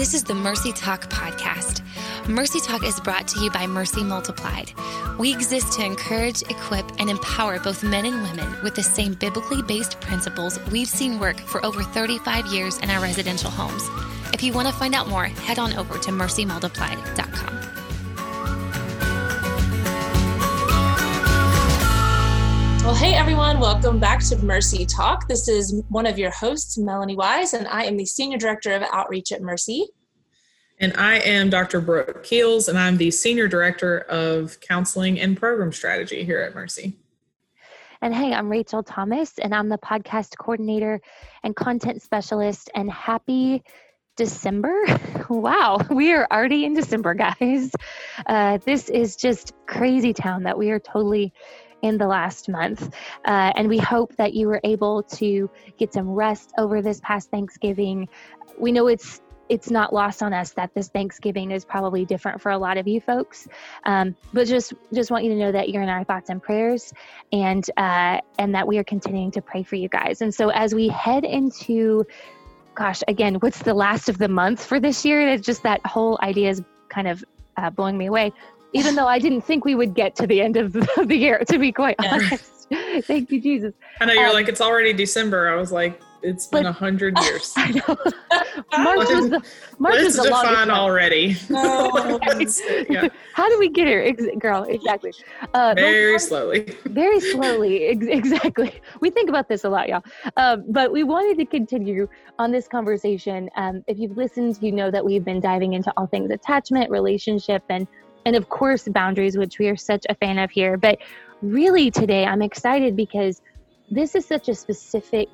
This is the Mercy Talk podcast. Mercy Talk is brought to you by Mercy Multiplied. We exist to encourage, equip, and empower both men and women with the same biblically based principles we've seen work for over 35 years in our residential homes. If you want to find out more, head on over to mercymultiplied.com. Well, hey everyone, welcome back to Mercy Talk. This is one of your hosts, Melanie Wise, and I am the Senior Director of Outreach at Mercy. And I am Dr. Brooke Keels, and I'm the Senior Director of Counseling and Program Strategy here at Mercy. And hey, I'm Rachel Thomas, and I'm the podcast coordinator and content specialist. And happy December. Wow, we are already in December, guys. Uh, this is just crazy town that we are totally in the last month. Uh, and we hope that you were able to get some rest over this past Thanksgiving. We know it's it's not lost on us that this Thanksgiving is probably different for a lot of you folks, um, but just just want you to know that you're in our thoughts and prayers, and uh, and that we are continuing to pray for you guys. And so as we head into, gosh, again, what's the last of the month for this year? It's just that whole idea is kind of uh, blowing me away even though I didn't think we would get to the end of the, of the year, to be quite yeah. honest. Thank you, Jesus. I know you're um, like, it's already December. I was like, it's been a hundred years. I know. March was the March was the longest already. No. yeah. How do we get here, girl? Exactly. Uh, very slowly. Very slowly. Ex- exactly. We think about this a lot, y'all. Um, but we wanted to continue on this conversation. Um, if you've listened, you know that we've been diving into all things attachment, relationship, and and of course boundaries which we are such a fan of here. But really today i'm excited because this is such a specific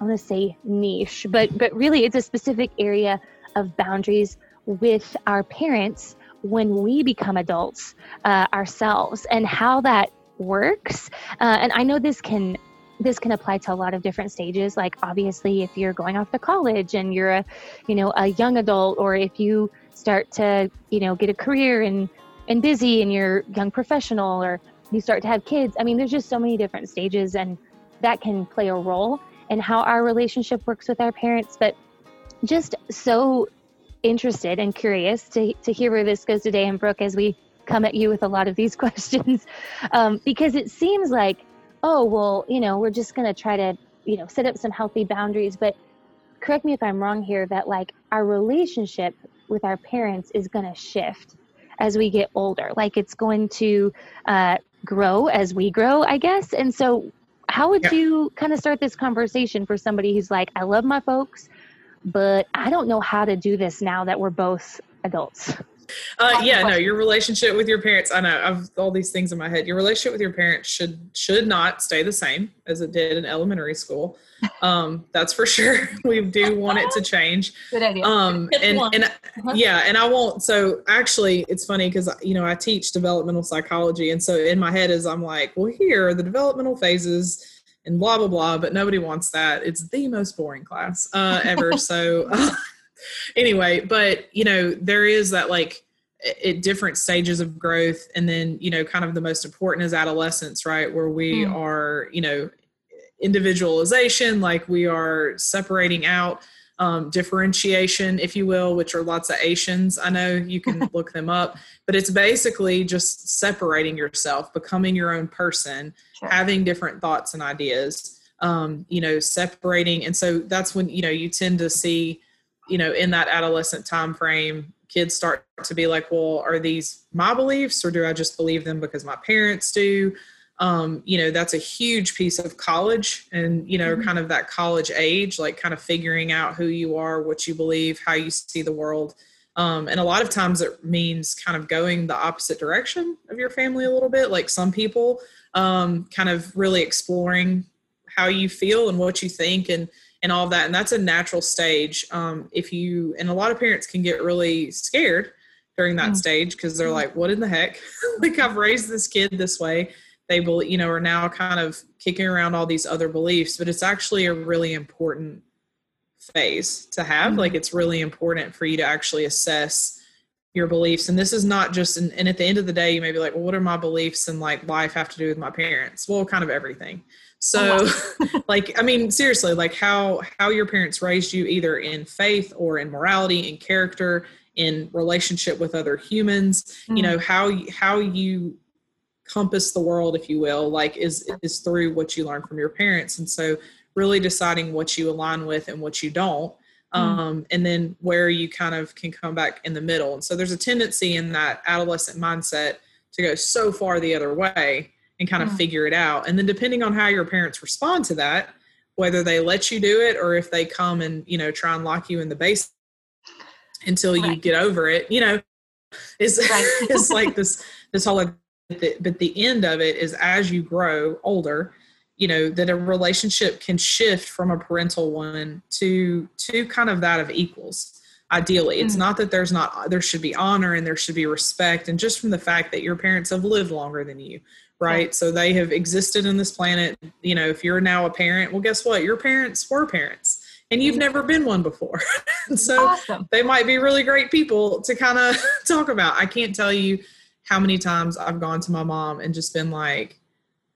i want to say niche but but really it's a specific area of boundaries with our parents when we become adults uh, ourselves and how that works. Uh, and i know this can this can apply to a lot of different stages. Like obviously if you're going off to college and you're a you know a young adult or if you start to you know get a career and and busy and you're young professional or you start to have kids. I mean, there's just so many different stages and that can play a role in how our relationship works with our parents. But just so interested and curious to, to hear where this goes today. And Brooke, as we come at you with a lot of these questions, um, because it seems like, oh, well, you know, we're just going to try to, you know, set up some healthy boundaries. But correct me if I'm wrong here that like our relationship with our parents is going to shift as we get older. Like it's going to uh, grow as we grow, I guess. And so, how would yeah. you kind of start this conversation for somebody who's like, I love my folks, but I don't know how to do this now that we're both adults? Uh, yeah, no, your relationship with your parents. I know I've all these things in my head. Your relationship with your parents should should not stay the same as it did in elementary school. Um, that's for sure. we do want it to change. Good idea. Um, and and uh-huh. yeah, and I won't. So actually, it's funny because you know I teach developmental psychology, and so in my head is I'm like, well, here are the developmental phases and blah blah blah, but nobody wants that. It's the most boring class uh, ever. so. Uh, anyway, but you know, there is that like at different stages of growth and then you know kind of the most important is adolescence right where we mm. are you know individualization like we are separating out um, differentiation if you will which are lots of asians i know you can look them up but it's basically just separating yourself becoming your own person sure. having different thoughts and ideas um, you know separating and so that's when you know you tend to see you know in that adolescent time frame kids start to be like well are these my beliefs or do i just believe them because my parents do um, you know that's a huge piece of college and you know mm-hmm. kind of that college age like kind of figuring out who you are what you believe how you see the world um, and a lot of times it means kind of going the opposite direction of your family a little bit like some people um, kind of really exploring how you feel and what you think and and all of that. And that's a natural stage. Um, if you, and a lot of parents can get really scared during that mm-hmm. stage because they're like, what in the heck? like, I've raised this kid this way. They, believe, you know, are now kind of kicking around all these other beliefs, but it's actually a really important phase to have. Mm-hmm. Like, it's really important for you to actually assess your beliefs. And this is not just, and, and at the end of the day, you may be like, well, what are my beliefs and like life have to do with my parents? Well, kind of everything. So, oh, like, I mean, seriously, like how how your parents raised you, either in faith or in morality, in character, in relationship with other humans. Mm-hmm. You know how how you compass the world, if you will, like is is through what you learn from your parents. And so, really deciding what you align with and what you don't. Mm-hmm. Um, and then where you kind of can come back in the middle. And so there's a tendency in that adolescent mindset to go so far the other way and kind of mm. figure it out. And then depending on how your parents respond to that, whether they let you do it or if they come and, you know, try and lock you in the base until you get over it, you know, is right. it's like this this whole but the end of it is as you grow older, you know, that a relationship can shift from a parental one to to kind of that of equals ideally it's mm. not that there's not there should be honor and there should be respect and just from the fact that your parents have lived longer than you right? So they have existed in this planet. You know, if you're now a parent, well, guess what? Your parents were parents and you've never been one before. so awesome. they might be really great people to kind of talk about. I can't tell you how many times I've gone to my mom and just been like,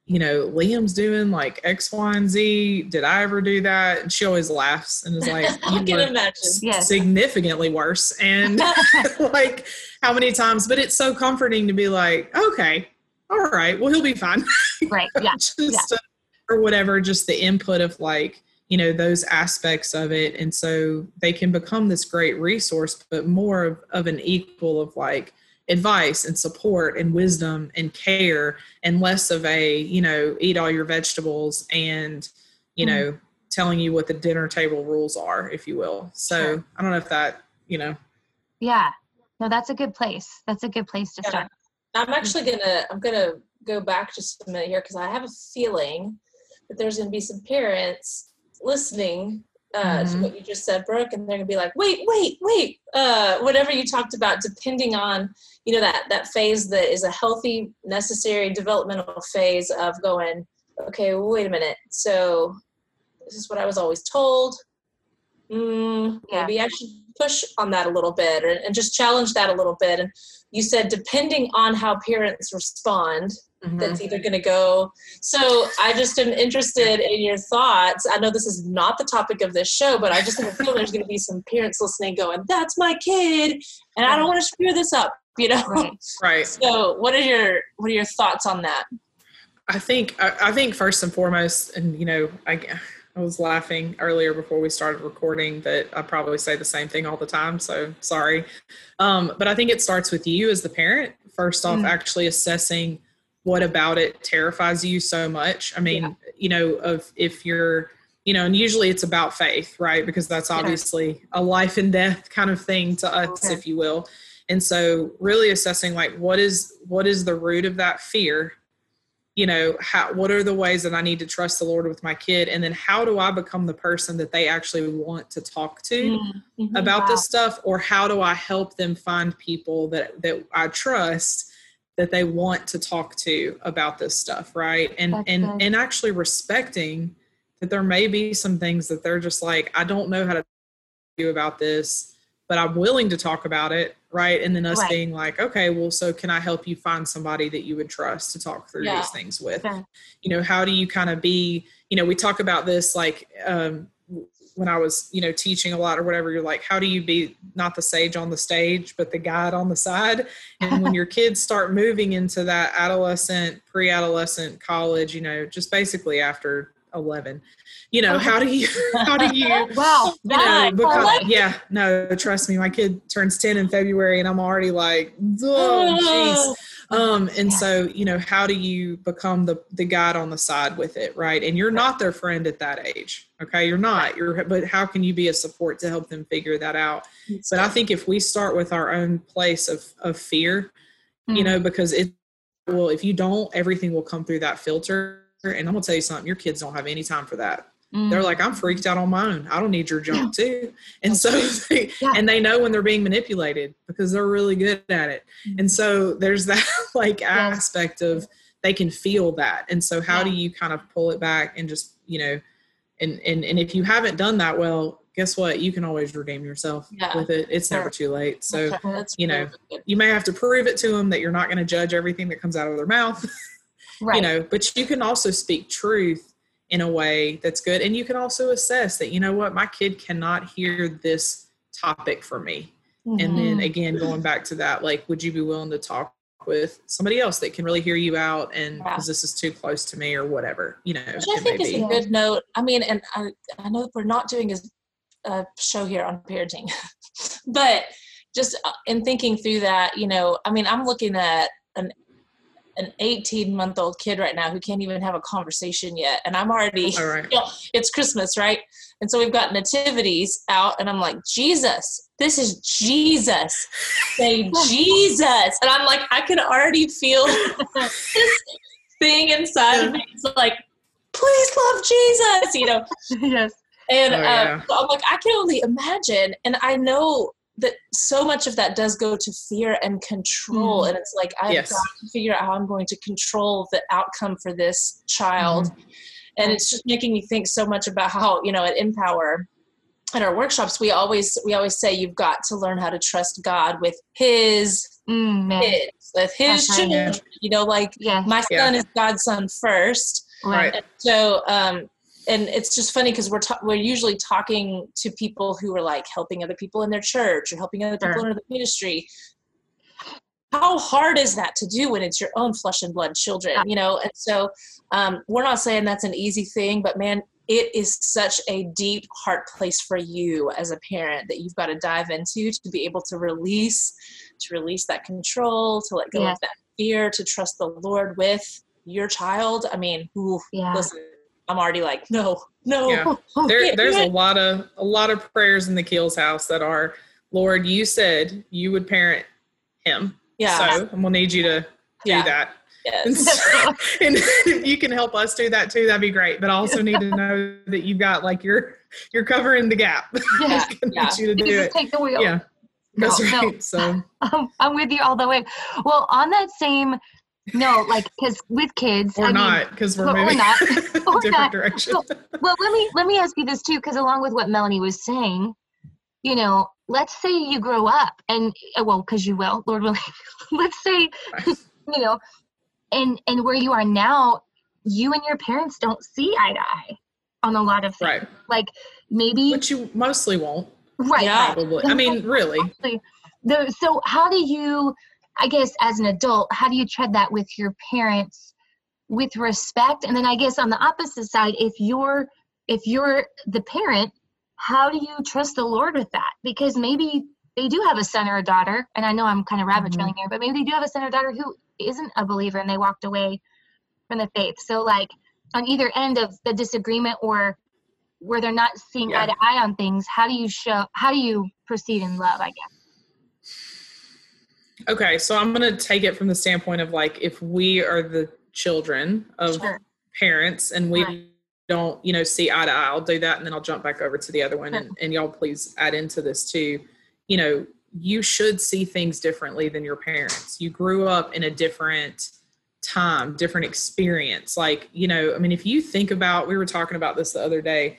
you know, Liam's doing like X, Y, and Z. Did I ever do that? And she always laughs and is like, I can imagine. Yes. Significantly worse. And like, how many times? But it's so comforting to be like, okay, all right, well, he'll be fine. Right. Yeah. just, yeah. Uh, or whatever, just the input of like, you know, those aspects of it. And so they can become this great resource, but more of, of an equal of like advice and support and wisdom and care and less of a, you know, eat all your vegetables and, you mm know, telling you what the dinner table rules are, if you will. So sure. I don't know if that, you know. Yeah. No, that's a good place. That's a good place to yeah. start. I'm actually gonna I'm gonna go back just a minute here because I have a feeling that there's gonna be some parents listening uh, mm-hmm. to what you just said, Brooke, and they're gonna be like, wait, wait, wait, uh, whatever you talked about, depending on you know that that phase that is a healthy, necessary developmental phase of going, okay, wait a minute, so this is what I was always told. Mm, yeah. Maybe I should push on that a little bit and, and just challenge that a little bit and you said depending on how parents respond mm-hmm. that's either going to go so i just am interested in your thoughts i know this is not the topic of this show but i just feel there's going to be some parents listening going that's my kid and i don't want to screw this up you know right, right. so what are your what are your thoughts on that i think I, I think first and foremost and you know i I was laughing earlier before we started recording that I probably say the same thing all the time. So sorry. Um, but I think it starts with you as the parent. First off, mm. actually assessing what about it terrifies you so much. I mean, yeah. you know, of if you're, you know, and usually it's about faith, right? Because that's obviously yeah. a life and death kind of thing to us, okay. if you will. And so really assessing like what is what is the root of that fear you know how what are the ways that i need to trust the lord with my kid and then how do i become the person that they actually want to talk to mm-hmm. about wow. this stuff or how do i help them find people that that i trust that they want to talk to about this stuff right and That's and good. and actually respecting that there may be some things that they're just like i don't know how to do about this but I'm willing to talk about it, right? And then us right. being like, okay, well, so can I help you find somebody that you would trust to talk through yeah. these things with? Yeah. You know, how do you kind of be, you know, we talk about this like um, when I was, you know, teaching a lot or whatever, you're like, how do you be not the sage on the stage, but the guide on the side? And when your kids start moving into that adolescent, pre adolescent, college, you know, just basically after 11 you know how do you how do you wow you know, because, yeah no trust me my kid turns 10 in february and i'm already like oh jeez. Um and yeah. so you know how do you become the the guide on the side with it right? And you're not their friend at that age okay? You're not you're but how can you be a support to help them figure that out? But i think if we start with our own place of of fear mm-hmm. you know because it well if you don't everything will come through that filter and i'm gonna tell you something your kids don't have any time for that Mm. They're like, I'm freaked out on my own. I don't need your junk yeah. too. And so, they, yeah. and they know when they're being manipulated because they're really good at it. Mm. And so there's that like yes. aspect of they can feel that. And so how yeah. do you kind of pull it back and just, you know, and, and, and if you haven't done that well, guess what? You can always redeem yourself yeah. with it. It's sure. never too late. So, That's you know, you may have to prove it to them that you're not going to judge everything that comes out of their mouth, right. you know, but you can also speak truth in a way that's good. And you can also assess that, you know what, my kid cannot hear this topic for me. Mm-hmm. And then mm-hmm. again, going back to that, like, would you be willing to talk with somebody else that can really hear you out and because yeah. this is too close to me or whatever, you know? Which I think is a good note. I mean, and I, I know we're not doing a show here on parenting, but just uh, in thinking through that, you know, I mean, I'm looking at an an 18 month old kid right now who can't even have a conversation yet and i'm already you know, it's christmas right? And so we've got nativities out and i'm like jesus this is jesus. Say jesus. And i'm like i can already feel this thing inside of me. It's like please love jesus you know? Yes. And oh, yeah. uh, so i'm like i can only imagine and i know that so much of that does go to fear and control mm. and it's like i've yes. got to figure out how i'm going to control the outcome for this child mm. and it's just making me think so much about how you know at empower in our workshops we always we always say you've got to learn how to trust god with his mm, kids with his children you know like yeah. my son yeah. is god's son first right and so um and it's just funny because we're ta- we're usually talking to people who are like helping other people in their church or helping other people sure. in the ministry how hard is that to do when it's your own flesh and blood children you know and so um, we're not saying that's an easy thing but man it is such a deep heart place for you as a parent that you've got to dive into to be able to release to release that control to let go yeah. of that fear to trust the lord with your child i mean ooh, yeah. listen I'm already like, no, no. Yeah. Oh, there, there's a lot of a lot of prayers in the Keels house that are, Lord, you said you would parent him. Yeah. So I'm gonna need you to do yeah. that. Yes. And, so, and you can help us do that too. That'd be great. But I also need to know that you've got like you're you're covering the gap. Yeah. yeah. you to do it. Take the wheel. Yeah. That's no, right. No. So I'm with you all the way. Well, on that same no, like because with kids, or I not because we're moving not, different not. direction. Well, well, let me let me ask you this too, because along with what Melanie was saying, you know, let's say you grow up and uh, well, because you will, Lord willing. let's say, you know, and and where you are now, you and your parents don't see eye to eye on a lot of things. Right. Like maybe, but you mostly won't. Right. Yeah. Probably. I mean, really. The, so how do you? I guess as an adult, how do you tread that with your parents with respect? And then I guess on the opposite side, if you're if you're the parent, how do you trust the Lord with that? Because maybe they do have a son or a daughter, and I know I'm kind of rabbit trailing mm-hmm. here, but maybe they do have a son or daughter who isn't a believer and they walked away from the faith. So like on either end of the disagreement or where they're not seeing yeah. eye to eye on things, how do you show how do you proceed in love, I guess? Okay, so I'm going to take it from the standpoint of like if we are the children of sure. parents and we right. don't, you know, see eye to eye, I'll do that and then I'll jump back over to the other one. And, and y'all please add into this too. You know, you should see things differently than your parents. You grew up in a different time, different experience. Like, you know, I mean, if you think about, we were talking about this the other day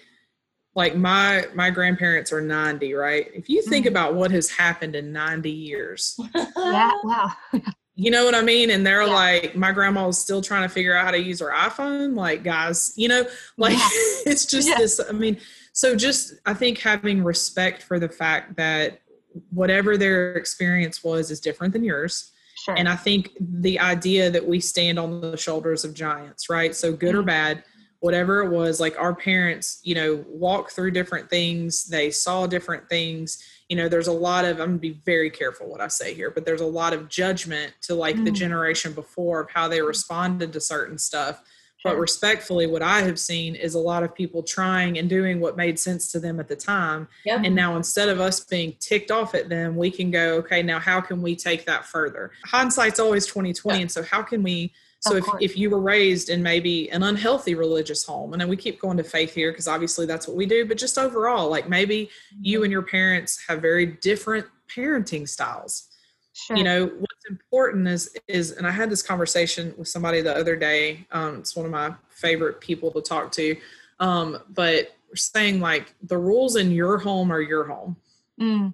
like my my grandparents are 90 right if you think mm-hmm. about what has happened in 90 years yeah wow you know what i mean and they're yeah. like my grandma was still trying to figure out how to use her iphone like guys you know like yeah. it's just yeah. this i mean so just i think having respect for the fact that whatever their experience was is different than yours sure. and i think the idea that we stand on the shoulders of giants right so good mm-hmm. or bad whatever it was like our parents you know walked through different things they saw different things. You know there's a lot of i'm gonna be very careful what i say here but there's a lot of judgment to like mm. the generation before of how they responded to certain stuff. But respectfully what i have seen is a lot of people trying and doing what made sense to them at the time. Yep. and now instead of us being ticked off at them we can go okay now how can we take that further? Hindsight's always 2020 and so how can we so if, if you were raised in maybe an unhealthy religious home, and then we keep going to faith here because obviously that's what we do, but just overall, like maybe you mm-hmm. and your parents have very different parenting styles. Sure. You know, what's important is is and I had this conversation with somebody the other day. Um, it's one of my favorite people to talk to. Um, but saying like the rules in your home are your home. Mm.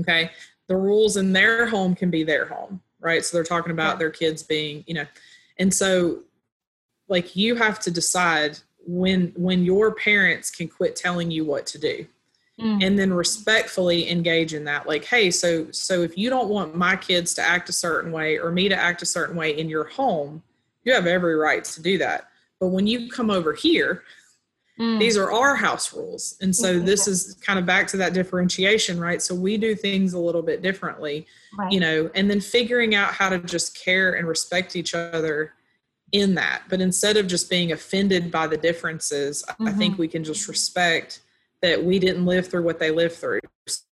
Okay. The rules in their home can be their home, right? So they're talking about yeah. their kids being, you know, and so, like, you have to decide when when your parents can quit telling you what to do mm. and then respectfully engage in that like hey so so if you don't want my kids to act a certain way or me to act a certain way in your home you have every right to do that but when you come over here mm. these are our house rules and so mm-hmm. this is kind of back to that differentiation right so we do things a little bit differently right. you know and then figuring out how to just care and respect each other in that. But instead of just being offended by the differences, mm-hmm. I think we can just respect that we didn't live through what they lived through.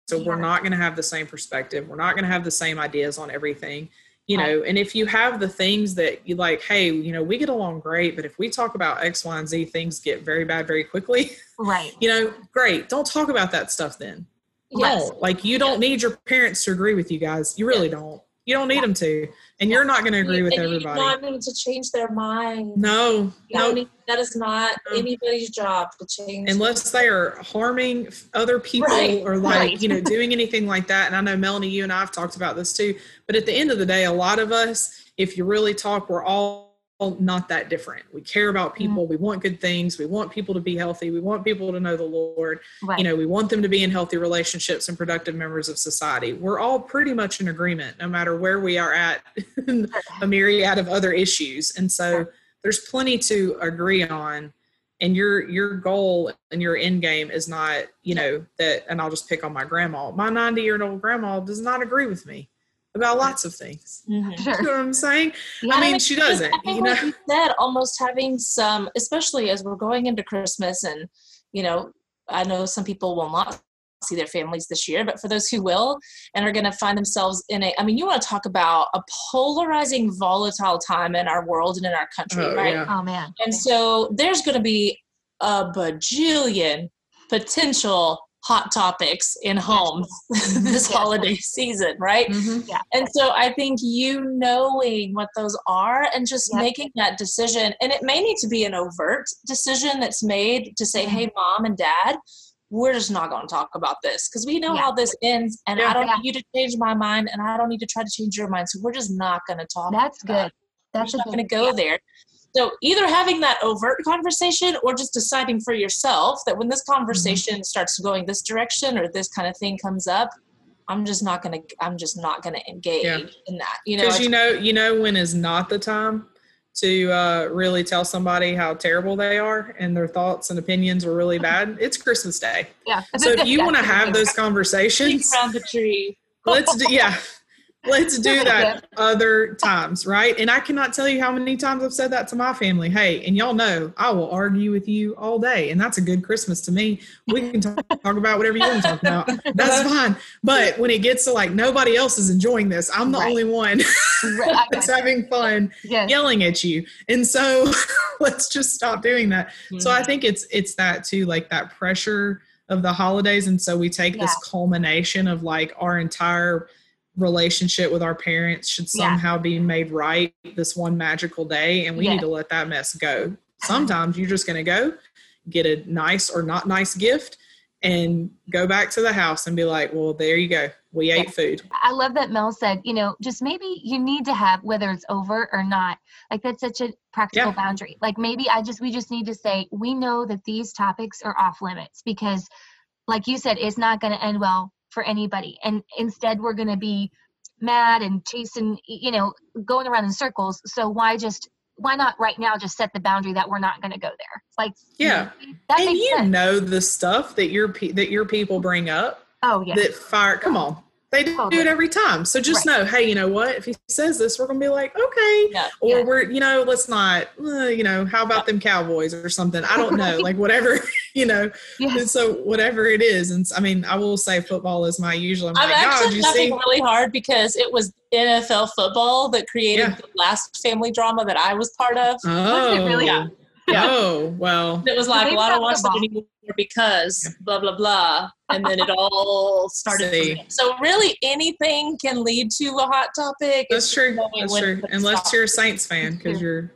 So we're not going to have the same perspective. We're not going to have the same ideas on everything, you know. And if you have the things that you like, hey, you know, we get along great, but if we talk about X, Y, and Z, things get very bad very quickly. Right. you know, great. Don't talk about that stuff then. Yes. Don't. Like you don't need your parents to agree with you guys. You really don't. You don't need them to, and you're not going to agree with and everybody. You don't need to change their mind. No, no, that is not no. anybody's job to change. Unless they are harming other people right. or like right. you know doing anything like that. And I know Melanie, you and I have talked about this too. But at the end of the day, a lot of us, if you really talk, we're all not that different. We care about mm-hmm. people. Mm-hmm. We want good things. We want people to be healthy. We want people to know the Lord. Right. You know, we want them to be in healthy relationships and productive members of society. We're all pretty much in agreement, no matter where we are at a myriad of other issues. And so there's plenty to agree on. And your your goal and your end game is not, you know, that and I'll just pick on my grandma. My 90 year old grandma does not agree with me about lots of things. Mm-hmm. Sure. You know what I'm saying? Yeah, I, mean, I she doesn't. I think you know? what you said, almost having some, especially as we're going into Christmas, and you know, I know some people will not see their families this year, but for those who will and are going to find themselves in a, I mean, you want to talk about a polarizing, volatile time in our world and in our country, oh, right? Yeah. Oh man! And so there's going to be a bajillion potential hot topics in homes this holiday season, right? Mm-hmm. Yeah. And so I think you knowing what those are and just yep. making that decision, and it may need to be an overt decision that's made to say, mm-hmm. hey, mom and dad, we're just not going to talk about this because we know yeah. how this ends, and yeah. I don't need you to change my mind, and I don't need to try to change your mind. So we're just not going to talk. That's good. That's not going to go there. So either having that overt conversation or just deciding for yourself that when this conversation mm-hmm. starts going this direction or this kind of thing comes up, I'm just not gonna I'm just not gonna engage yeah. in that. You know, because you know you know when is not the time to uh, really tell somebody how terrible they are and their thoughts and opinions are really bad. It's Christmas Day. Yeah. So if you want to have those conversations around the tree, let's do yeah. Let's do that other times, right? And I cannot tell you how many times I've said that to my family. Hey, and y'all know I will argue with you all day, and that's a good Christmas to me. We can talk, talk about whatever you want to talk about. That's fine. But when it gets to like nobody else is enjoying this, I'm the right. only one that's having fun yes. yelling at you. And so let's just stop doing that. Mm-hmm. So I mm-hmm. think it's it's that too, like that pressure of the holidays, and so we take yeah. this culmination of like our entire relationship with our parents should somehow yeah. be made right this one magical day and we yeah. need to let that mess go sometimes you're just going to go get a nice or not nice gift and go back to the house and be like well there you go we yeah. ate food i love that mel said you know just maybe you need to have whether it's over or not like that's such a practical boundary like maybe i just we just need to say we know that these topics are off limits because like you said it's not going to end well for anybody. And instead we're going to be mad and chasing you know going around in circles. So why just why not right now just set the boundary that we're not going to go there? Like yeah. that and you sense. know the stuff that your that your people bring up oh yeah that fire come on they do totally. it every time. So just right. know, hey, you know what? If he says this, we're gonna be like, okay, yeah. or yeah. we're, you know, let's not, uh, you know, how about them Cowboys or something? I don't know, like whatever, you know. Yeah. So whatever it is, and I mean, I will say football is my usual. I'm, I'm like, actually laughing really hard because it was NFL football that created the last family drama that I was part of. Oh, really? Yeah. Yeah. Oh, well. It was like, well, I don't watch that anymore because blah, blah, blah. And then it all started. So, really, anything can lead to a hot topic. That's true. That's true. Unless you're a Saints fan because you're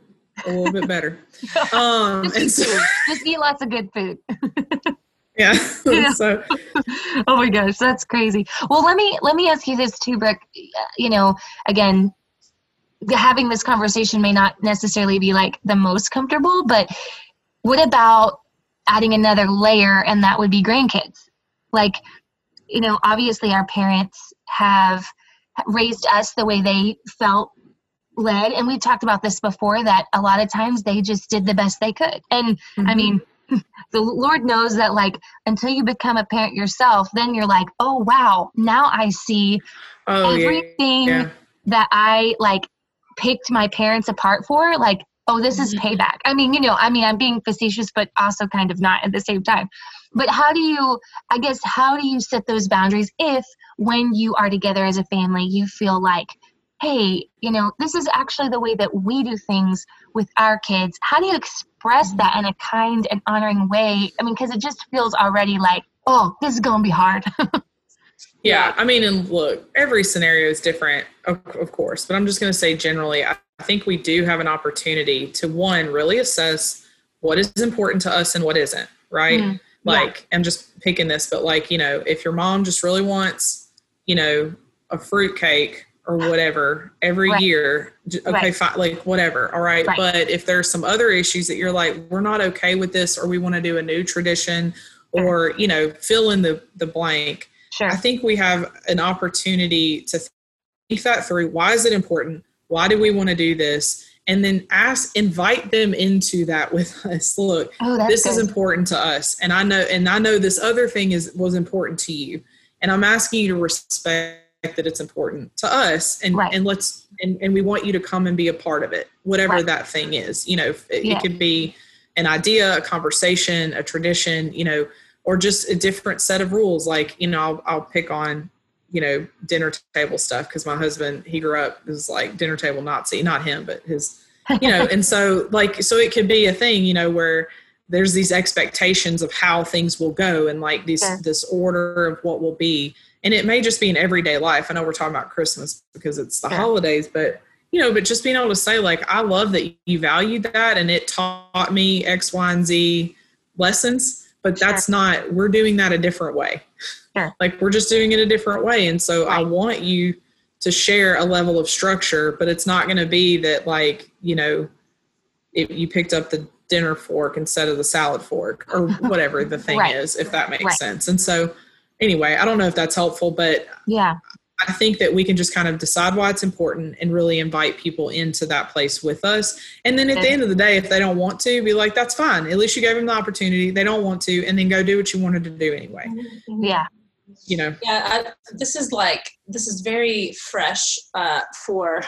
a little bit better. Um, just, and so, just eat lots of good food. yeah. so. oh my gosh, that's crazy. Well, let me let me ask you this too, Brooke. You know, again, having this conversation may not necessarily be like the most comfortable, but what about adding another layer and that would be grandkids like you know obviously our parents have raised us the way they felt led and we've talked about this before that a lot of times they just did the best they could and mm-hmm. i mean the lord knows that like until you become a parent yourself then you're like oh wow now i see oh, everything yeah. Yeah. that i like picked my parents apart for like oh this is mm-hmm. payback. I mean you know i mean i'm being facetious but also kind of not at the same time. But how do you i guess how do you set those boundaries if when you are together as a family you feel like hey you know this is actually the way that we do things with our kids. How do you express that in a kind and honoring way? I mean because it just feels already like oh this is going to be hard yeah i mean and look every scenario is different of, of course but i'm just going to say generally I, think we do have an opportunity to one really assess what is important to us and what isn't right mm like yeah. i'm just picking this but like you know if your mom just really wants you know a fruit cake or whatever every right. year okay right. fine like whatever all right. right but if there's some other issues that you're like we're not okay with this or we want to do a new tradition or you know fill in the the blank sure. i think we have an opportunity to think that through why is it important why do we want to do this and then ask invite them into that with us look oh, this good. is important to us and i know and i know this other thing is was important to you and i'm asking you to respect that it's important to us and right. and let's and, and we want you to come and be a part of it whatever right. that thing is you know it, yeah. it could be an idea a conversation a tradition you know or just a different set of rules like you know i'll, I'll pick on you know dinner table stuff because my husband he grew up was like dinner table nazi not him but his you know and so like so it could be a thing you know where there's these expectations of how things will go and like this yeah. this order of what will be and it may just be in everyday life i know we're talking about christmas because it's the yeah. holidays but you know but just being able to say like i love that you valued that and it taught me x y and z lessons but that's sure. not we're doing that a different way sure. like we're just doing it a different way and so right. i want you to share a level of structure but it's not going to be that like you know if you picked up the dinner fork instead of the salad fork or whatever the thing right. is if that makes right. sense and so anyway i don't know if that's helpful but yeah I think that we can just kind of decide why it's important and really invite people into that place with us. And then at the end of the day, if they don't want to, be like, that's fine. At least you gave them the opportunity. They don't want to, and then go do what you wanted to do anyway. Mm-hmm. Yeah. You know. Yeah, I, this is like this is very fresh uh, for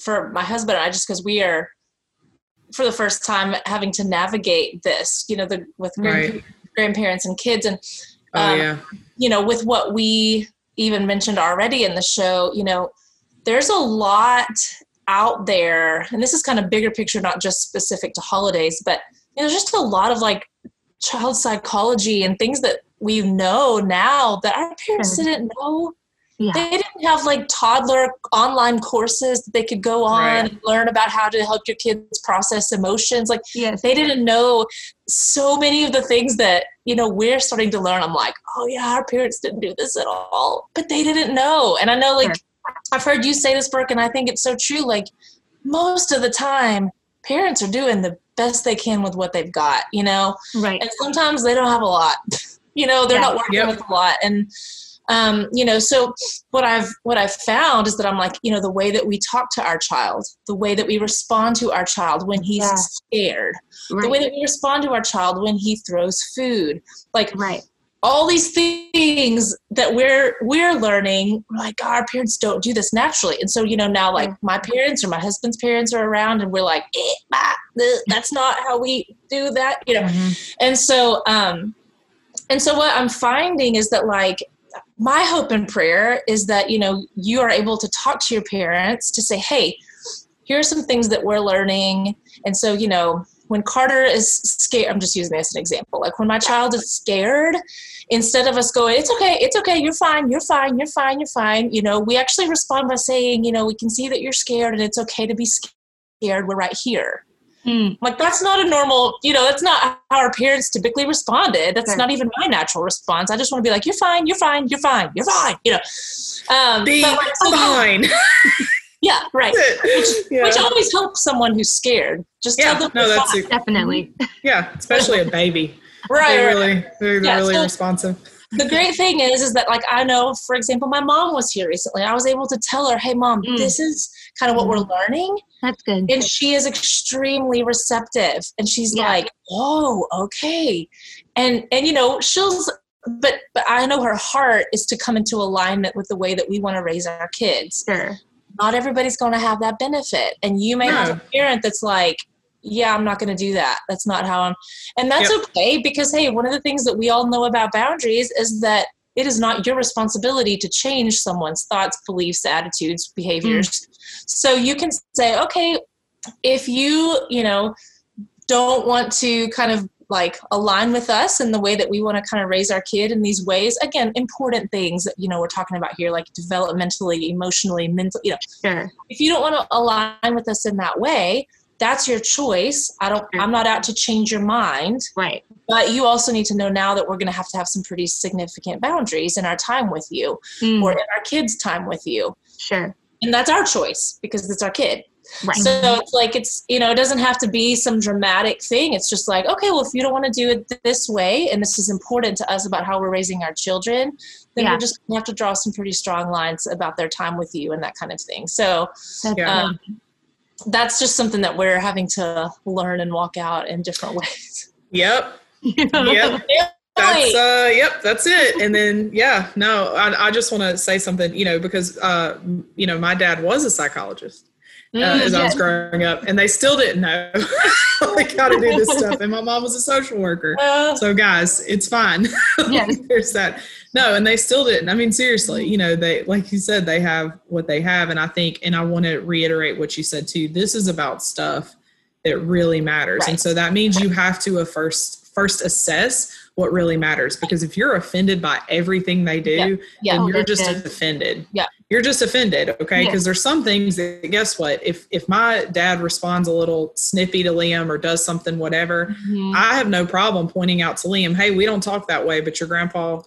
for my husband and I, just because we are for the first time having to navigate this. You know, the with right. grandparents and kids, and um, oh, yeah. you know, with what we even mentioned already in the show, you know, there's a lot out there, and this is kind of bigger picture, not just specific to holidays, but you know, there's just a lot of like child psychology and things that we know now that our parents didn't know. Yeah. They didn't have like toddler online courses that they could go on right. and learn about how to help your kids process emotions. Like yes. they didn't know so many of the things that you know we're starting to learn i'm like oh yeah our parents didn't do this at all but they didn't know and i know like sure. i've heard you say this brooke and i think it's so true like most of the time parents are doing the best they can with what they've got you know right and sometimes they don't have a lot you know they're yeah. not working yep. with a lot and um, you know so what i've what i've found is that i'm like you know the way that we talk to our child the way that we respond to our child when he's yeah. scared right. the way that we respond to our child when he throws food. Like right. all these things that we're we're learning like our parents don't do this naturally. And so you know now like my parents or my husband's parents are around and we're like eh, bah, that's not how we do that you know? Mm-hmm. and so um and so what i'm finding is that like my hope and prayer is that you know you are able to talk to your parents to say hey here are some things that we're learning. And so you know when carter is scared i'm just using this as an example like when my child is scared instead of us going it's okay it's okay you're fine you're fine you're fine you're fine you know we actually respond by saying you know we can see that you're scared and it's okay to be scared we're right here Mm. Like that's not a normal, you know, that's not how our parents typically responded. That's okay. not even my natural response. I just want to be like, "You're fine, you're fine, you're fine, you're fine," you know. Um, be like, fine. Yeah, right. Which, yeah. which, always helps someone who's scared. Just yeah, tell them no, that's a, definitely. Yeah, especially a baby. right. They're really, they're, they're yeah, really so responsive. The great thing is, is that like I know, for example, my mom was here recently. I was able to tell her, "Hey, mom, mm. this is kind of what we're learning." That's good. And she is extremely receptive, and she's yeah. like, "Oh, okay," and and you know, she'll but but I know her heart is to come into alignment with the way that we want to raise our kids. Sure. Not everybody's going to have that benefit, and you may no. have a parent that's like, "Yeah, I'm not going to do that. That's not how I'm," and that's yep. okay because hey, one of the things that we all know about boundaries is that it is not your responsibility to change someone's thoughts, beliefs, attitudes, behaviors. Mm. So you can say, okay, if you, you know, don't want to kind of like align with us in the way that we want to kind of raise our kid in these ways. Again important things that you know we're talking about here like developmentally emotionally mentally you know. Sure. if you don't want to align with us in that way that's your choice. I don't i'm not out to change your mind. Right. But you also need to know now that we're going to have to have some pretty significant boundaries in our time with you mm. or in our kids time with you. Sure. And that's our choice because it's our kid Right. So it's like it's you know it doesn't have to be some dramatic thing. It's just like okay, well if you don't want to do it this way, and this is important to us about how we're raising our children, then yeah. we're just gonna have to draw some pretty strong lines about their time with you and that kind of thing. So um, that's just something that we're having to learn and walk out in different ways. Yep. yep. That's uh yep, that's it. And then yeah, no, I, I just want to say something, you know, because uh you know, my dad was a psychologist uh, mm, as I was growing up, and they still didn't know like how to do this stuff. And my mom was a social worker, uh, so guys, it's fine. Yes. There's that. No, and they still didn't. I mean, seriously, you know, they like you said, they have what they have, and I think, and I want to reiterate what you said too. This is about stuff that really matters, right. and so that means you have to uh, first first assess what really matters because if you're offended by everything they do yeah. Yeah. then you're just good. offended yeah you're just offended okay because there's some things that guess what if if my dad responds a little snippy to liam or does something whatever mm-hmm. i have no problem pointing out to liam hey we don't talk that way but your grandpa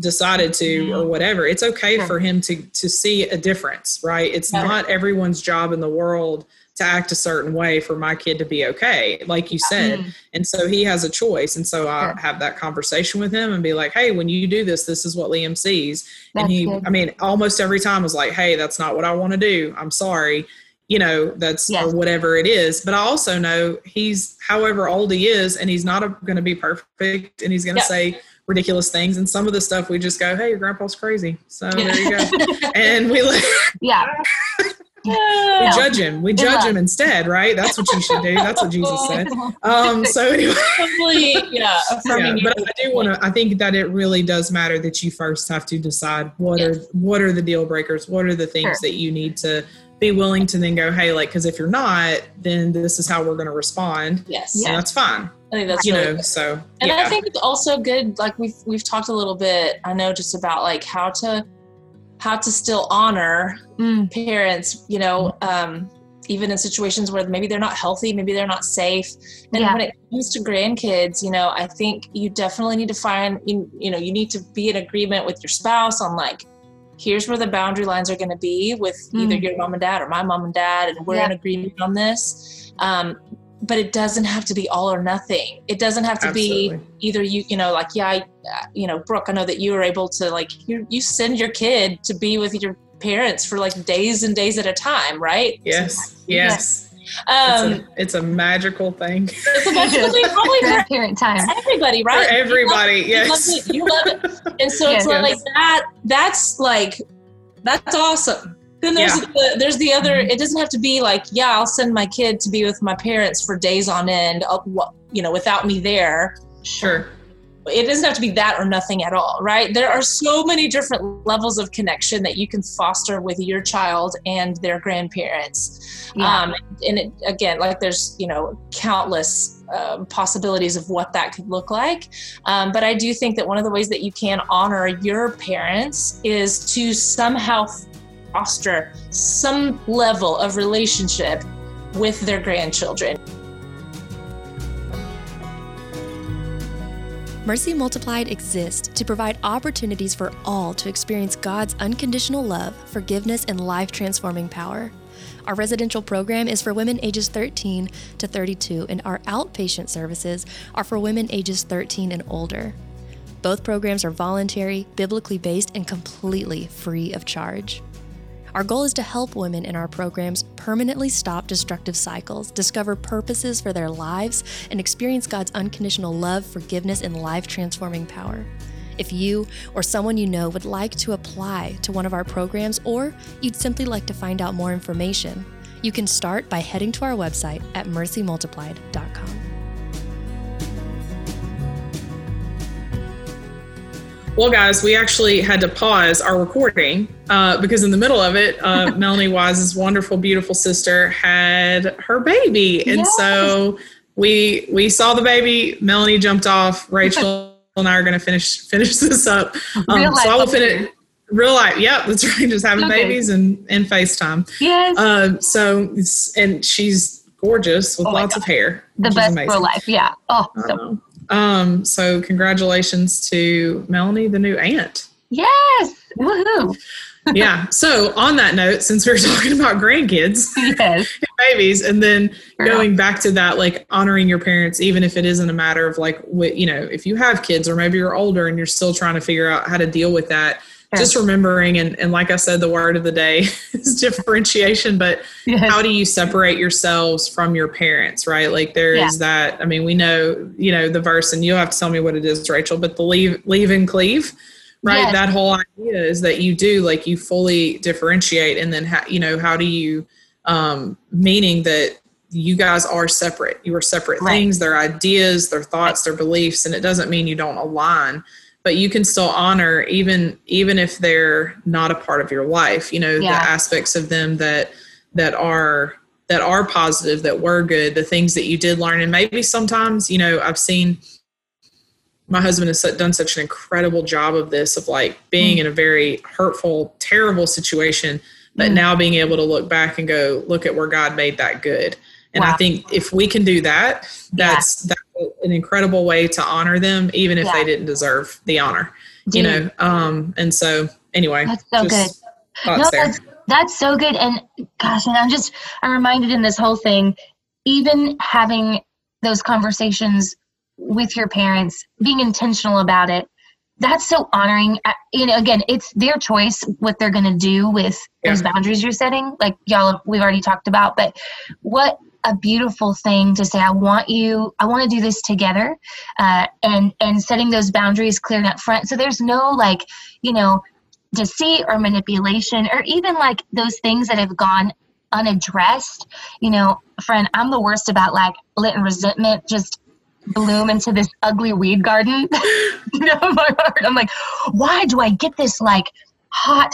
decided to mm-hmm. or whatever it's okay for him to to see a difference right it's yeah. not everyone's job in the world to act a certain way for my kid to be okay, like you said. Mm-hmm. And so he has a choice. And so I have that conversation with him and be like, hey, when you do this, this is what Liam sees. That's and he, good. I mean, almost every time was like, hey, that's not what I want to do. I'm sorry. You know, that's yes. or whatever it is. But I also know he's however old he is and he's not going to be perfect and he's going to say, ridiculous things and some of the stuff we just go hey your grandpa's crazy so there you go and we yeah we judge him. We judge him instead, right? That's what you should do. That's what Jesus said. Um, so anyway, yeah, yeah. But I do want to. I think that it really does matter that you first have to decide what yes. are what are the deal breakers. What are the things sure. that you need to be willing to then go, hey, like, because if you're not, then this is how we're going to respond. Yes, and that's fine. I think that's you really know good. so. And yeah. I think it's also good. Like we've we've talked a little bit. I know just about like how to how to still honor mm. parents, you know, um, even in situations where maybe they're not healthy, maybe they're not safe. And yeah. when it comes to grandkids, you know, I think you definitely need to find, you, you know, you need to be in agreement with your spouse on like, here's where the boundary lines are going to be with mm. either your mom and dad or my mom and dad, and we're yeah. in agreement on this. Um, but it doesn't have to be all or nothing. It doesn't have to Absolutely. be either you, you know, like, yeah, I, you know, Brooke, I know that you were able to like, you, you send your kid to be with your parents for like days and days at a time, right? Yes. yes. Um, it's, a, it's, a, magical thing. It's a magical thing, probably for parent time. Everybody, right? For everybody, you yes. It, you love it. And so it's like that. That's like that's awesome. Then there's yeah. the, there's the other. Mm-hmm. It doesn't have to be like, yeah, I'll send my kid to be with my parents for days on end, you know, without me there. Sure. It doesn't have to be that or nothing at all, right? There are so many different levels of connection that you can foster with your child and their grandparents. Yeah. Um, and it, again, like there's, you know, countless um, possibilities of what that could look like. Um, but I do think that one of the ways that you can honor your parents is to somehow foster some level of relationship with their grandchildren. Mercy Multiplied exists to provide opportunities for all to experience God's unconditional love, forgiveness, and life transforming power. Our residential program is for women ages 13 to 32, and our outpatient services are for women ages 13 and older. Both programs are voluntary, biblically based, and completely free of charge. Our goal is to help women in our programs permanently stop destructive cycles, discover purposes for their lives, and experience God's unconditional love, forgiveness, and life transforming power. If you or someone you know would like to apply to one of our programs, or you'd simply like to find out more information, you can start by heading to our website at mercymultiplied.com. Well, guys, we actually had to pause our recording uh, because in the middle of it, uh, Melanie Wise's wonderful, beautiful sister had her baby, and yes. so we we saw the baby. Melanie jumped off. Rachel and I are going to finish finish this up. Um, so I will finish. Real life, yep, that's right. Just having okay. babies and and FaceTime. Yes. Um, so and she's gorgeous with oh lots of hair. The best real life, yeah. Oh, so um, so congratulations to Melanie, the new aunt. Yes. Woohoo. yeah. So on that note, since we're talking about grandkids yes. babies, and then going back to that, like honoring your parents, even if it isn't a matter of like, you know, if you have kids or maybe you're older and you're still trying to figure out how to deal with that, just remembering and, and like i said the word of the day is differentiation but yes. how do you separate yourselves from your parents right like there yeah. is that i mean we know you know the verse and you'll have to tell me what it is rachel but the leave leave and cleave right yes. that whole idea is that you do like you fully differentiate and then how you know how do you um meaning that you guys are separate you are separate right. things their ideas their thoughts their beliefs and it doesn't mean you don't align but you can still honor even even if they're not a part of your life you know yeah. the aspects of them that that are that are positive that were good the things that you did learn and maybe sometimes you know i've seen my husband has done such an incredible job of this of like being mm. in a very hurtful terrible situation but mm. now being able to look back and go look at where god made that good and wow. i think if we can do that that's yeah. An incredible way to honor them, even if yeah. they didn't deserve the honor. Dude. You know, um, and so anyway, that's so good. No, that's, that's so good. And gosh, and I'm just I'm reminded in this whole thing, even having those conversations with your parents, being intentional about it, that's so honoring. You know, again, it's their choice what they're going to do with yeah. those boundaries you're setting. Like y'all, we've already talked about, but what a beautiful thing to say i want you i want to do this together uh, and and setting those boundaries clear up front. So there's no like you know deceit or manipulation or even like those things that have gone unaddressed. You know friend i'm the worst about like letting resentment just bloom into this ugly weed garden. Know my heart i'm like why do i get this like hot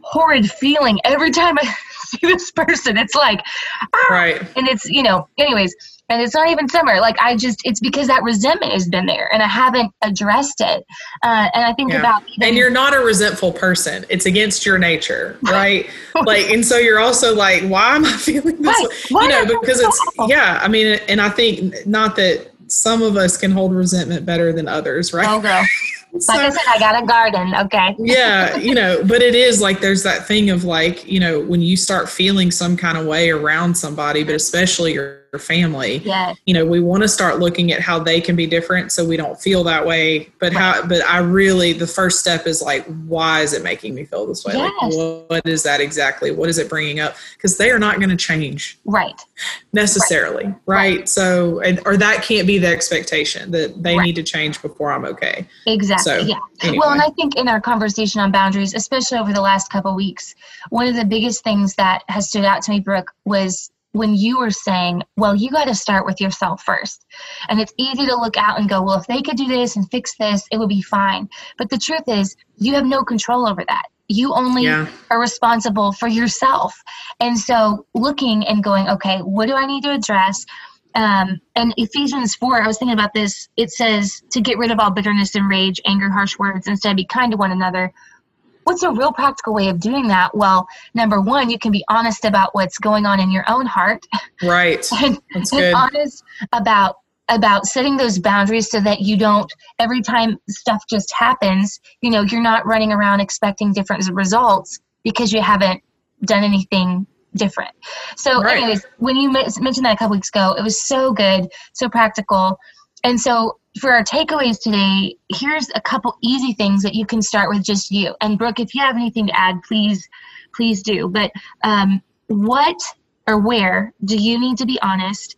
horrid feeling every time i see this person. It's like, ah! right. And it's, you know, anyways, and it's not even summer. Like I just, it's because that resentment has been there and I haven't addressed it. Uh, and I think yeah. about, even, and you're not a resentful person. It's against your nature, right? like, and so you're also like, why am I feeling this? Right. Way? You know, because it's, yeah. I mean, and I think not that some of us can hold resentment better than others, right? Oh, girl. So, like I said, I got a garden. Okay. yeah, you know, but it is like there's that thing of like, you know, when you start feeling some kind of way around somebody, but especially your family. You know we want to start looking at how they can be different so we don't feel that way. But how but i really the first step is like why is it making me feel this way? Yes. like what, what is that exactly? What is it bringing up? Because they are not going to change. Right. Necessarily right, right? right. so and, or that can't be the expectation that they right. need to change before i'm okay. Exactly so, yeah. Anyway. well and i think in our conversation on boundaries especially over the last couple weeks one of the biggest things that has stood out to me brooke was when you were saying, well, you got to start with yourself first. And it's easy to look out and go, well, if they could do this and fix this, it would be fine. But the truth is, you have no control over that. You only yeah. are responsible for yourself. And so looking and going, okay, what do I need to address? Um, and Ephesians 4, I was thinking about this. It says to get rid of all bitterness and rage, anger, harsh words, instead be kind to one another, what's a real practical way of doing that? Well, number one, you can be honest about what's going on in your own heart. Right. and, That's good. and honest about about setting those boundaries so that you don't every time stuff just happens, you know, you're not running around expecting different results because you haven't done anything different. So, right. anyways, when you mentioned that a couple weeks ago, it was so good, so practical. And so, for our takeaways today, here's a couple easy things that you can start with just you. And Brooke, if you have anything to add, please, please do. But um, what or where do you need to be honest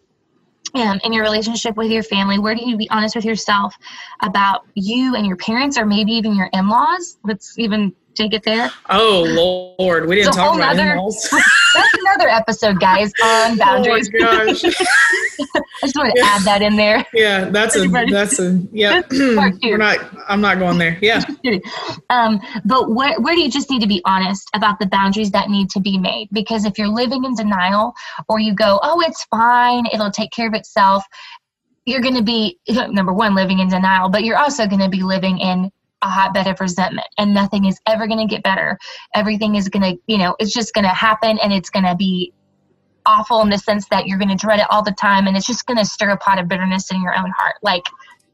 um, in your relationship with your family? Where do you be honest with yourself about you and your parents, or maybe even your in laws? Let's even take it there. Oh Lord, we didn't talk about nother, in-laws. That's another episode, guys, on boundaries. Oh my gosh. I just want to yeah. add that in there. Yeah, that's a that's a yeah. We're not. I'm not going there. Yeah. um, but where where do you just need to be honest about the boundaries that need to be made? Because if you're living in denial, or you go, oh, it's fine, it'll take care of itself. You're going to be number one living in denial, but you're also going to be living in a hotbed of resentment and nothing is ever going to get better. Everything is going to, you know, it's just going to happen and it's going to be awful in the sense that you're going to dread it all the time and it's just going to stir a pot of bitterness in your own heart. Like,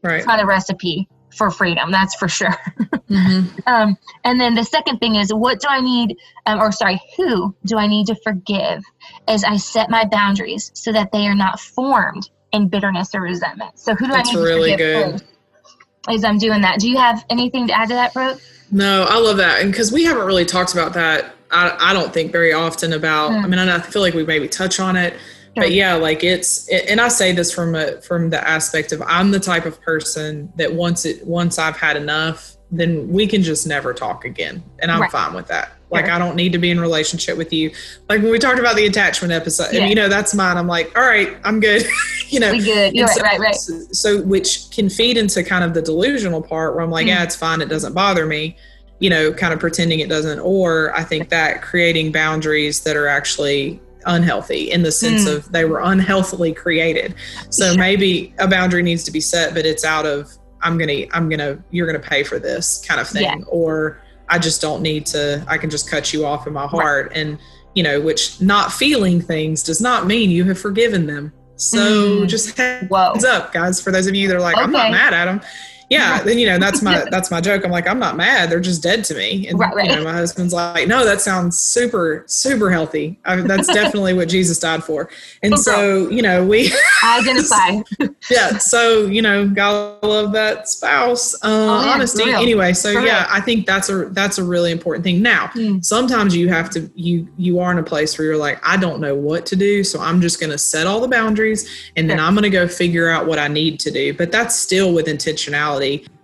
right. it's not a recipe for freedom, that's for sure. mm-hmm. um, and then the second thing is, what do I need, um, or sorry, who do I need to forgive as I set my boundaries so that they are not formed in bitterness or resentment? So, who do that's I need really to forgive good. First? As I'm doing that. Do you have anything to add to that, Brooke? No, I love that. And because we haven't really talked about that, I, I don't think very often about, mm. I mean, I feel like we maybe touch on it, sure. but yeah, like it's, and I say this from a, from the aspect of I'm the type of person that once it, once I've had enough, then we can just never talk again. And I'm right. fine with that. Like sure. I don't need to be in relationship with you. Like when we talked about the attachment episode, yeah. and you know that's mine. I'm like, all right, I'm good. you know, we good. You're so, right, right, right. So, so, which can feed into kind of the delusional part where I'm like, mm. yeah, it's fine. It doesn't bother me. You know, kind of pretending it doesn't. Or I think that creating boundaries that are actually unhealthy in the sense mm. of they were unhealthily created. So sure. maybe a boundary needs to be set, but it's out of I'm gonna I'm gonna you're gonna pay for this kind of thing, yeah. or I just don't need to, I can just cut you off in my heart. Right. And, you know, which not feeling things does not mean you have forgiven them. So mm. just heads Whoa. up, guys, for those of you that are like, okay. I'm not mad at them yeah, then you know that's my that's my joke. I'm like, I'm not mad. They're just dead to me. And right, right. you know, my husband's like, no, that sounds super super healthy. I mean, that's definitely what Jesus died for. And so you know, we identify. yeah. So you know, gotta love that spouse. Uh, oh, yeah, honesty. Anyway, so for yeah, real. I think that's a that's a really important thing. Now, mm. sometimes you have to you you are in a place where you're like, I don't know what to do, so I'm just gonna set all the boundaries, and then I'm gonna go figure out what I need to do. But that's still with intentionality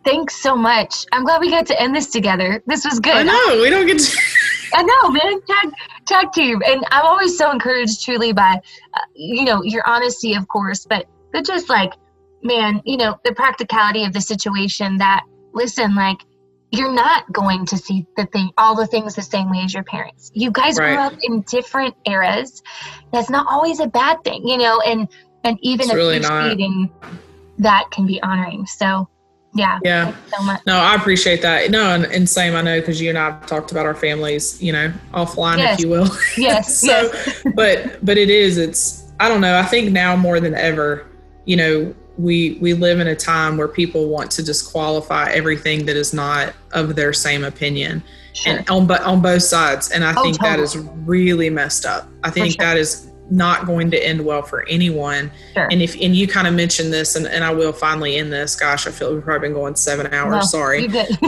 Thanks so much. I'm glad we got to end this together. This was good. I know we don't get. To- I know, man. Tag, tag team, and I'm always so encouraged, truly, by uh, you know your honesty, of course, but but just like, man, you know, the practicality of the situation. That listen, like, you're not going to see the thing, all the things the same way as your parents. You guys right. grew up in different eras. That's not always a bad thing, you know, and and even it's appreciating really that can be honoring. So yeah yeah so no i appreciate that no and, and same i know because you and i've talked about our families you know offline yes. if you will yes so yes. but but it is it's i don't know i think now more than ever you know we we live in a time where people want to disqualify everything that is not of their same opinion sure. and on but on both sides and i oh, think totally. that is really messed up i think sure. that is not going to end well for anyone. Sure. And if and you kind of mentioned this, and, and I will finally end this. Gosh, I feel we've probably been going seven hours. No, sorry, but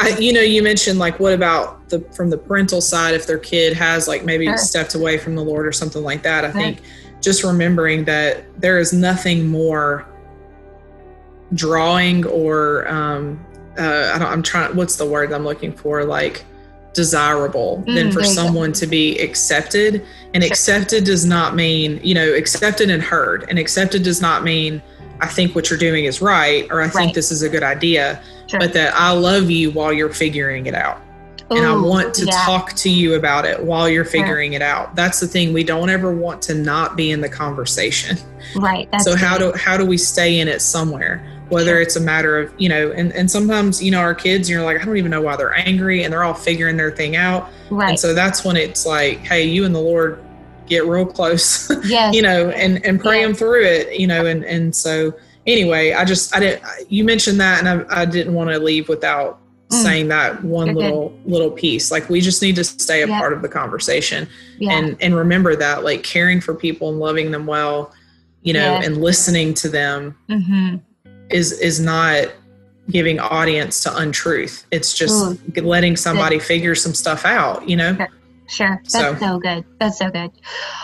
I, you know, you mentioned like what about the from the parental side if their kid has like maybe sure. stepped away from the Lord or something like that. I right. think just remembering that there is nothing more drawing or um, uh, I don't, I'm trying. What's the word I'm looking for? Like desirable mm, than for someone to be accepted. And accepted does not mean, you know, accepted and heard. And accepted does not mean I think what you're doing is right or I right. think this is a good idea, sure. but that I love you while you're figuring it out. Ooh, and I want to yeah. talk to you about it while you're figuring it out. That's the thing. We don't ever want to not be in the conversation. Right. so how do how do we stay in it somewhere? Whether it's a matter of you know and, and sometimes you know our kids you're like i don't even know why they're angry and they're all figuring their thing out right and so that's when it's like hey you and the lord get real close yes. you know and and pray yes. them through it you know and and so anyway i just i didn't you mentioned that and i, I didn't want to leave without saying that one You're little little piece. Like we just need to stay a Yeah. part of the conversation Yeah. and and remember that like caring for people and loving them well, you know, Yes. and listening to them mm-hmm. Is is not giving audience to untruth. It's just Ooh. letting somebody figure some stuff out, you know? Sure. That's So- so. good. That's so good.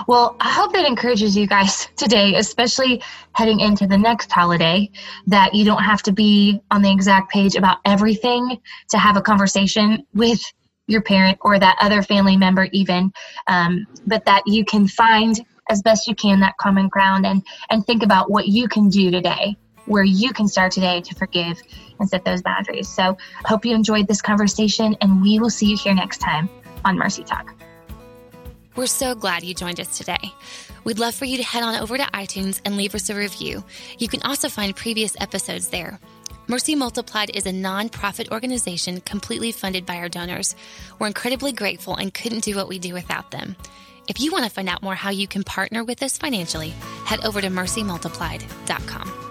Well, I hope that encourages you guys today, especially heading into the next holiday, that you don't have to be on the exact page about everything to have a conversation with your parent or that other family member, even, um, but that you can find as best you can that common ground and and think about what you can do today where you can start today to forgive and set those boundaries so hope you enjoyed this conversation and we will see you here next time on mercy talk We're so glad you joined us today. We'd love for you to head on over to iTunes and leave us a review. You can also find previous episodes there. Mercy Multiplied is a nonprofit organization completely funded by our donors. We're incredibly grateful and couldn't do what we do without them. If you want to find out more how you can partner with us financially, head over to mercymultiplied.com.